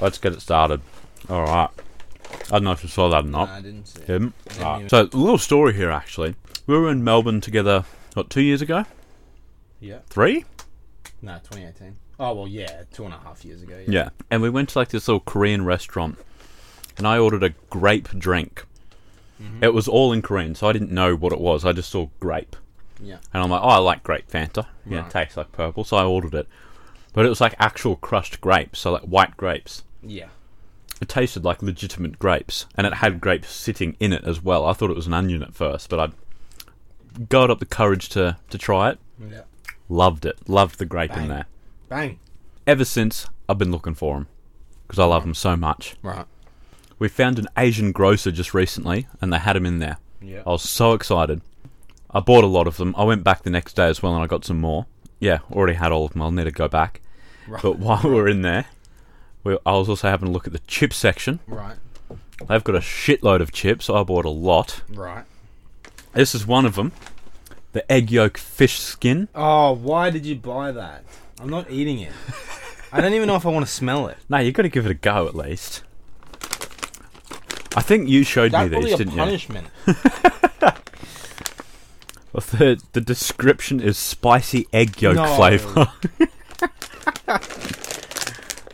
let's get it started. All right. I don't know if you saw that or not. Nah, I didn't see it. Didn't? Right. So, a little story here actually. We were in Melbourne together, what, two years ago? Yeah. Three? No, 2018. Oh well, yeah, two and a half years ago. Yeah. yeah. And we went to like this little Korean restaurant, and I ordered a grape drink. Mhm. It was all in Korean, so I didn't know what it was. I just saw grape. Yeah. And I'm like, oh, I like grape Fanta. Yeah, Right. it tastes like purple, so I ordered it. But it was like actual crushed grapes, so like white grapes. Yeah. It tasted like legitimate grapes, and it had grapes sitting in it as well. I thought it was an onion at first, but I got up the courage to, to try it. Yeah. Loved it. Loved the grape in there. Bang. Ever since, I've been looking for them because I love them so much. Right. We found an Asian grocer just recently, and they had them in there. Yeah. I was so excited. I bought a lot of them. I went back the next day as well, and I got some more. Yeah, already had all of them. I'll need to go back. Right. But while we were in there, we, I was also having a look at the chip section. Right. They've got a shitload of chips. I bought a lot. Right. This is one of them. The egg yolk fish skin. Oh, why did you buy that? I'm not eating it. I don't even know if I want to smell it. No, you've got to give it a go at least. I think you showed That's me these, didn't you? punishment. Well, The, the description is spicy egg yolk No. flavour.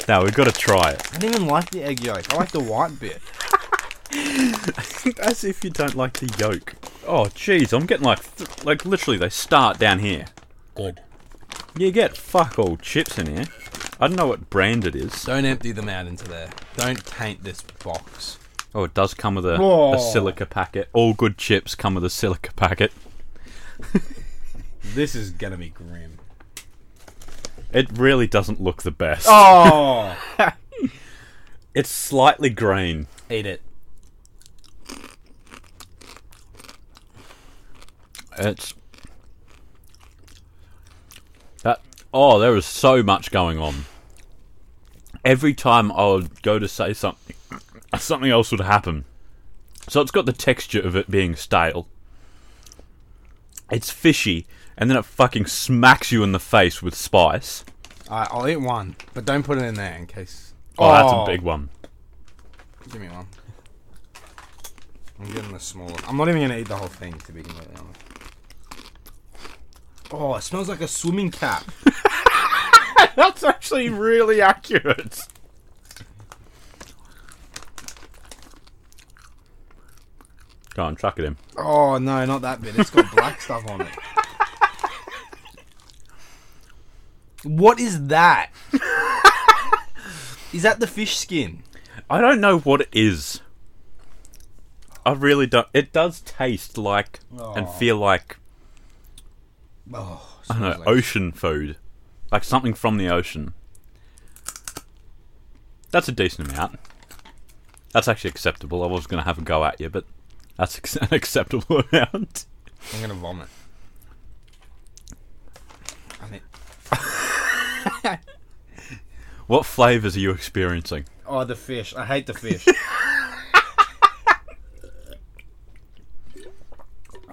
now we've got to try it. I don't even like the egg yolk. I like the white bit. As if you don't like the yolk. Oh, jeez, I'm getting like, th- like literally they start down here. Good. You get fuck all chips in here. I don't know what brand it is. Don't empty them out into there. Don't taint this box. Oh, it does come with a, Whoa. a silica packet. All good chips come with a silica packet. This is gonna be grim. It really doesn't look the best. Oh! It's slightly green. Eat it. It's that. Oh, there is so much going on. Every time I would go to say something, something else would happen. So it's got the texture of it being stale. It's fishy, and then it fucking smacks you in the face with spice. Alright, I'll eat one, but don't put it in there in case. Oh, that's a oh. big one. Give me one. I'm getting the smaller. I'm not even gonna eat the whole thing, to be completely honest. Oh, it smells like a swimming cap. That's actually really accurate. Go on, chuck it in. Oh no, not that bit. It's got black stuff on it. What is that? is that the fish skin? I don't know what it is. I really don't. It does taste like and Oh. feel like Oh, I don't know smells like- ocean food, like something from the ocean. That's a decent amount. That's actually acceptable. I was going to have a go at you, but that's an acceptable amount. I'm gonna vomit. I What flavors are you experiencing? oh, the fish. I hate the fish.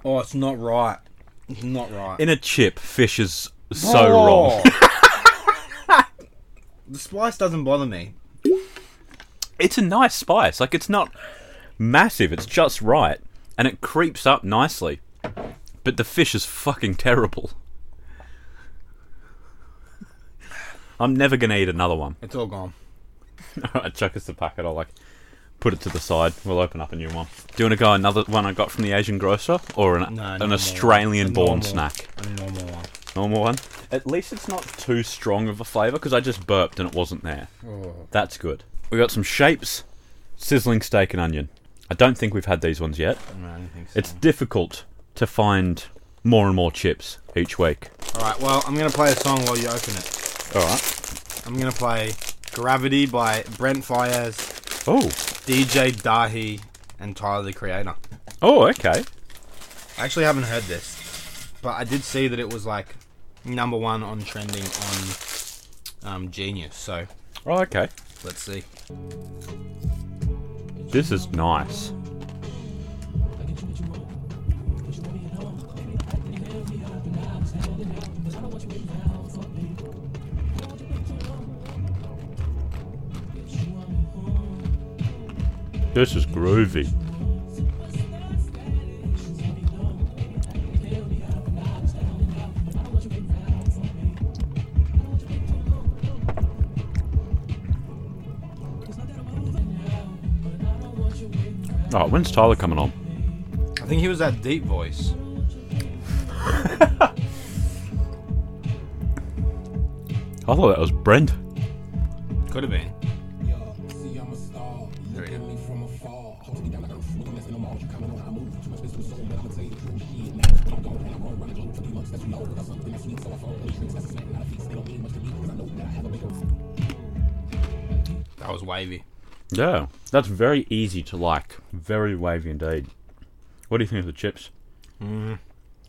oh, it's not right. It's not right. In a chip, fish is so Oh. wrong. the spice doesn't bother me. It's a nice spice. Like it's not massive. It's just right, and it creeps up nicely. But the fish is fucking terrible. I'm never gonna eat another one. It's all gone. Alright, chuck us the packet. I'll like put it to the side. We'll open up a new one. Do you want to go another one I got from the Asian grocer, or an, No, an normal. Australian-born normal- snack? A normal one. Normal one. At least it's not too strong of a flavour because I just burped and it wasn't there. Oh. That's good. We got some shapes, sizzling steak and onion. I don't think we've had these ones yet. No, I don't think so. It's difficult to find more and more chips each week. Alright, well, I'm gonna play a song while you open it. All right. I'm gonna play Gravity by Brent Faiyaz, Oh. DJ Dahi, and Tyler the Creator. Oh, okay. I actually haven't heard this, but I did see that it was like number one on trending on um, Genius. So Oh, okay. let's see. This is nice. This is groovy. Oh, when's Tyler coming on? I think he was that deep voice. I thought that was Brent. Could have been. That was wavy. Yeah, that's very easy to like. Very wavy indeed. What do you think of the chips? Mm,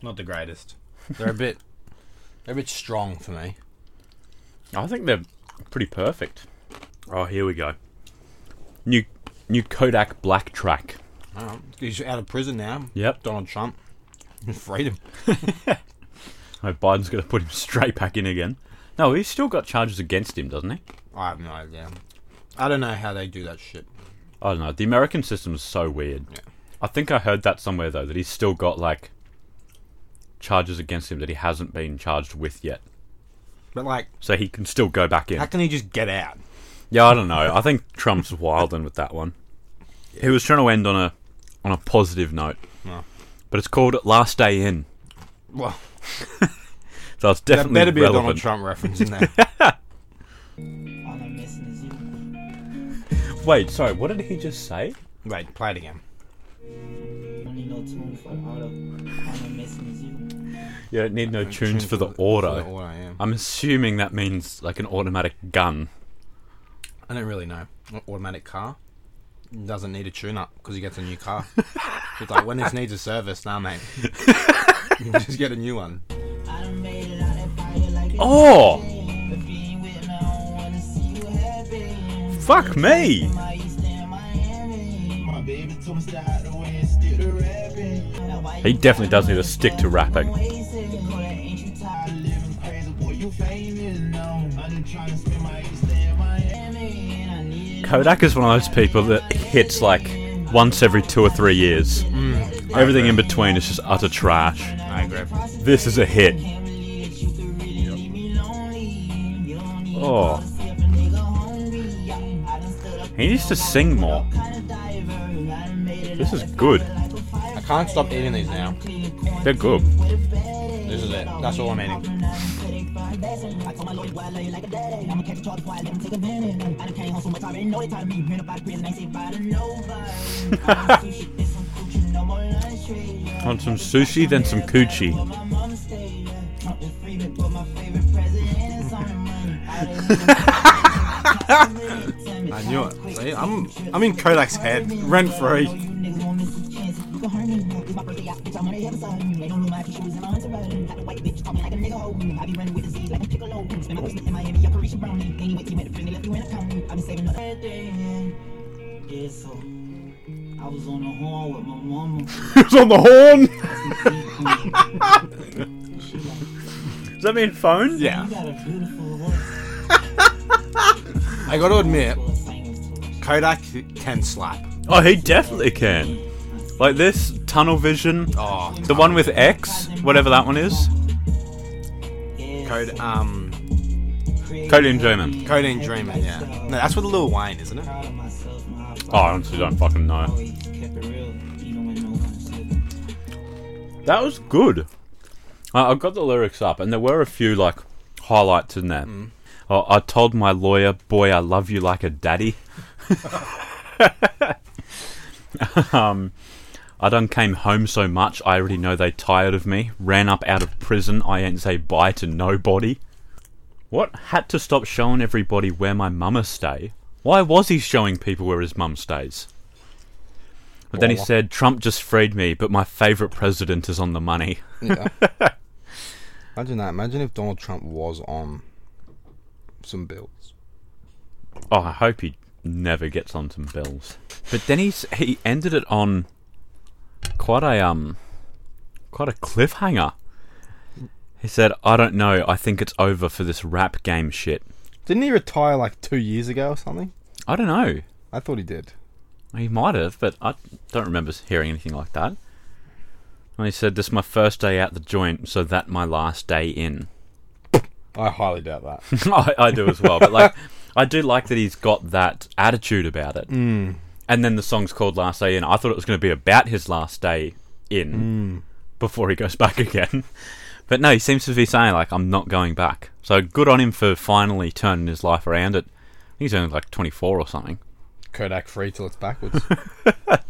not the greatest. They're a bit. They're a bit strong for me. I think they're pretty perfect. Oh, here we go. New new Kodak Black Track. Oh, he's out of prison now. Yep. Donald Trump. Freed him. Oh, Biden's going to put him straight back in again. No, he's still got charges against him, doesn't he? I have no idea. I don't know how they do that shit. I don't know. The American system is so weird. Yeah. I think I heard that somewhere though that he's still got like charges against him that he hasn't been charged with yet. But like, So he can still go back in. how can he just get out? Yeah, I don't know. I think Trump's wilding with that one. He was trying to end on a on a positive note, No. but it's called Last Day In, Well, so it's there definitely better be a Donald. Trump reference in there. All I'm missing is you. Wait, sorry, what did he just say? Wait, play it again. Don't need no tune for the auto. All I'm missing is you. You don't need no Tunes tunes for the For auto. the auto, yeah. I'm assuming that means like an automatic gun. I don't really know. An automatic car doesn't need a tune-up because he gets a new car. it's like when this needs a service, nah, mate. you just get a new one. I done made it out that fire like it's Oh, If you ain't with me, I don't wanna see you happy. fuck me! My East and Miami. My baby told me stay out the way and stick to rapping. Now why He definitely does need to stick to rapping. wasted? Call that ain't you I tired? living crazy, boy, you famous now. I just tryna spend my East in Miami. And I need it. Kodak is one of those people that hits like once every two or three years. Mm. Everything in between is just utter trash. I agree. This is a hit. Can't believe that you could really leave me lonely. You don't even Oh. wanna see if a nigga hungry. I done stood up He needs to sing more. kinda diver. I done made it This is good. fire like a fire. I can't stop eating these now. They're good. This is it. That's all I'm eating. I told my lawyer, boy, I love you like a daddy. I'ma catch a charge before I let him take advantage. I done came home so much, I already know they tired of me. Ran up out of prison, ain't say bye to nobody. I want sushi, then some coochie, no more lunch trade. Want some sushi, then some coochie. My mama stayed, yeah. Trump is free, but my favorite president is on the money. I didn't I knew it. See, I'm I'm in Kodak's head, rent free. So I was on the horn with my mama. It's on the horn. Does that mean phone? Yeah. you got a beautiful voice. I got to admit, for a singer to Kodak can slap. Oh, he definitely can. Like this tunnel vision, Oh, the one with X, whatever that one is. Code um Codeine Dreamin'. Codeine Dreamer, yeah. No, that's with Lil Wayne, isn't it? Oh, I honestly don't fucking know. That was good. I, I got the lyrics up, and there were a few like highlights in there. Oh, I told my lawyer, "Boy, I love you like a daddy." um, I done came home so much, I already know they tired of me. Ran up out of prison, I ain't say bye to nobody. What? Had to stop showing everybody where my mama stay. Why was he showing people where his mum stays? But then he said, Trump just freed me, but my favourite president is on the money. Yeah. Imagine that. Imagine if Donald Trump was on some bills. Oh, I hope he never gets on some bills. But then he's he ended it on quite a um quite a cliffhanger. He said, "I don't know. I think it's over for this rap game shit." Didn't he retire like two years ago or something? I don't know. I thought he did. He might have, but I don't remember hearing anything like that. And he said, "This is my first day out the joint, so that my last day in." I highly doubt that. I, I do as well, but like, I do like that he's got that attitude about it. Mm. And then the song's called "Last Day In." I thought it was going to be about his last day in before he goes back again. But no, he seems to be saying like, "I'm not going back." So good on him for finally turning his life around. At I think he's only like 24 or something. Kodak free till it's backwards.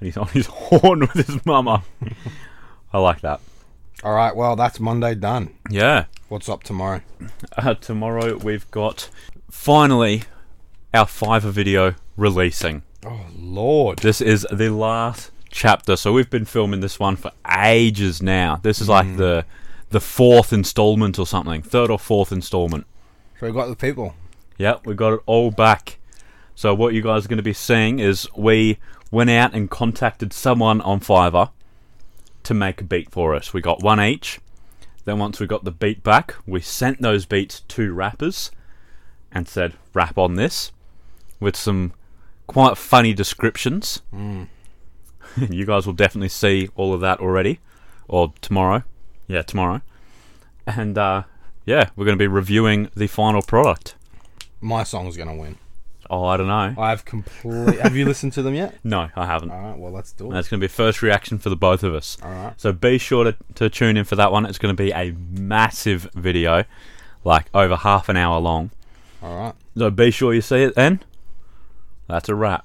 And he's on his horn with his mama. I like that. All right, well, that's Monday done. Yeah. What's up tomorrow? Uh, tomorrow we've got finally our Fiverr video releasing. Oh, Lord. This is the last chapter. So we've been filming this one for ages now. This is like mm. the the fourth installment or something, third or fourth installment. So we got the people. Yep, we got it all back. So what you guys are going to be seeing is we went out and contacted someone on Fiverr to make a beat for us. We got one each. Then once we got the beat back, we sent those beats to rappers and said, "Rap on this," with some quite funny descriptions. Mm. you guys will definitely see all of that already, or tomorrow. Yeah, tomorrow. And uh, yeah, we're going to be reviewing the final product. My song's going to win. Oh, I don't know. I've completely. Have you listened to them yet? No, I haven't. All right, well, let's do it. That's going to be first reaction for the both of us. All right. So be sure to, to tune in for that one. It's going to be a massive video, like over half an hour long. All right. So be sure you see it then. That's a wrap.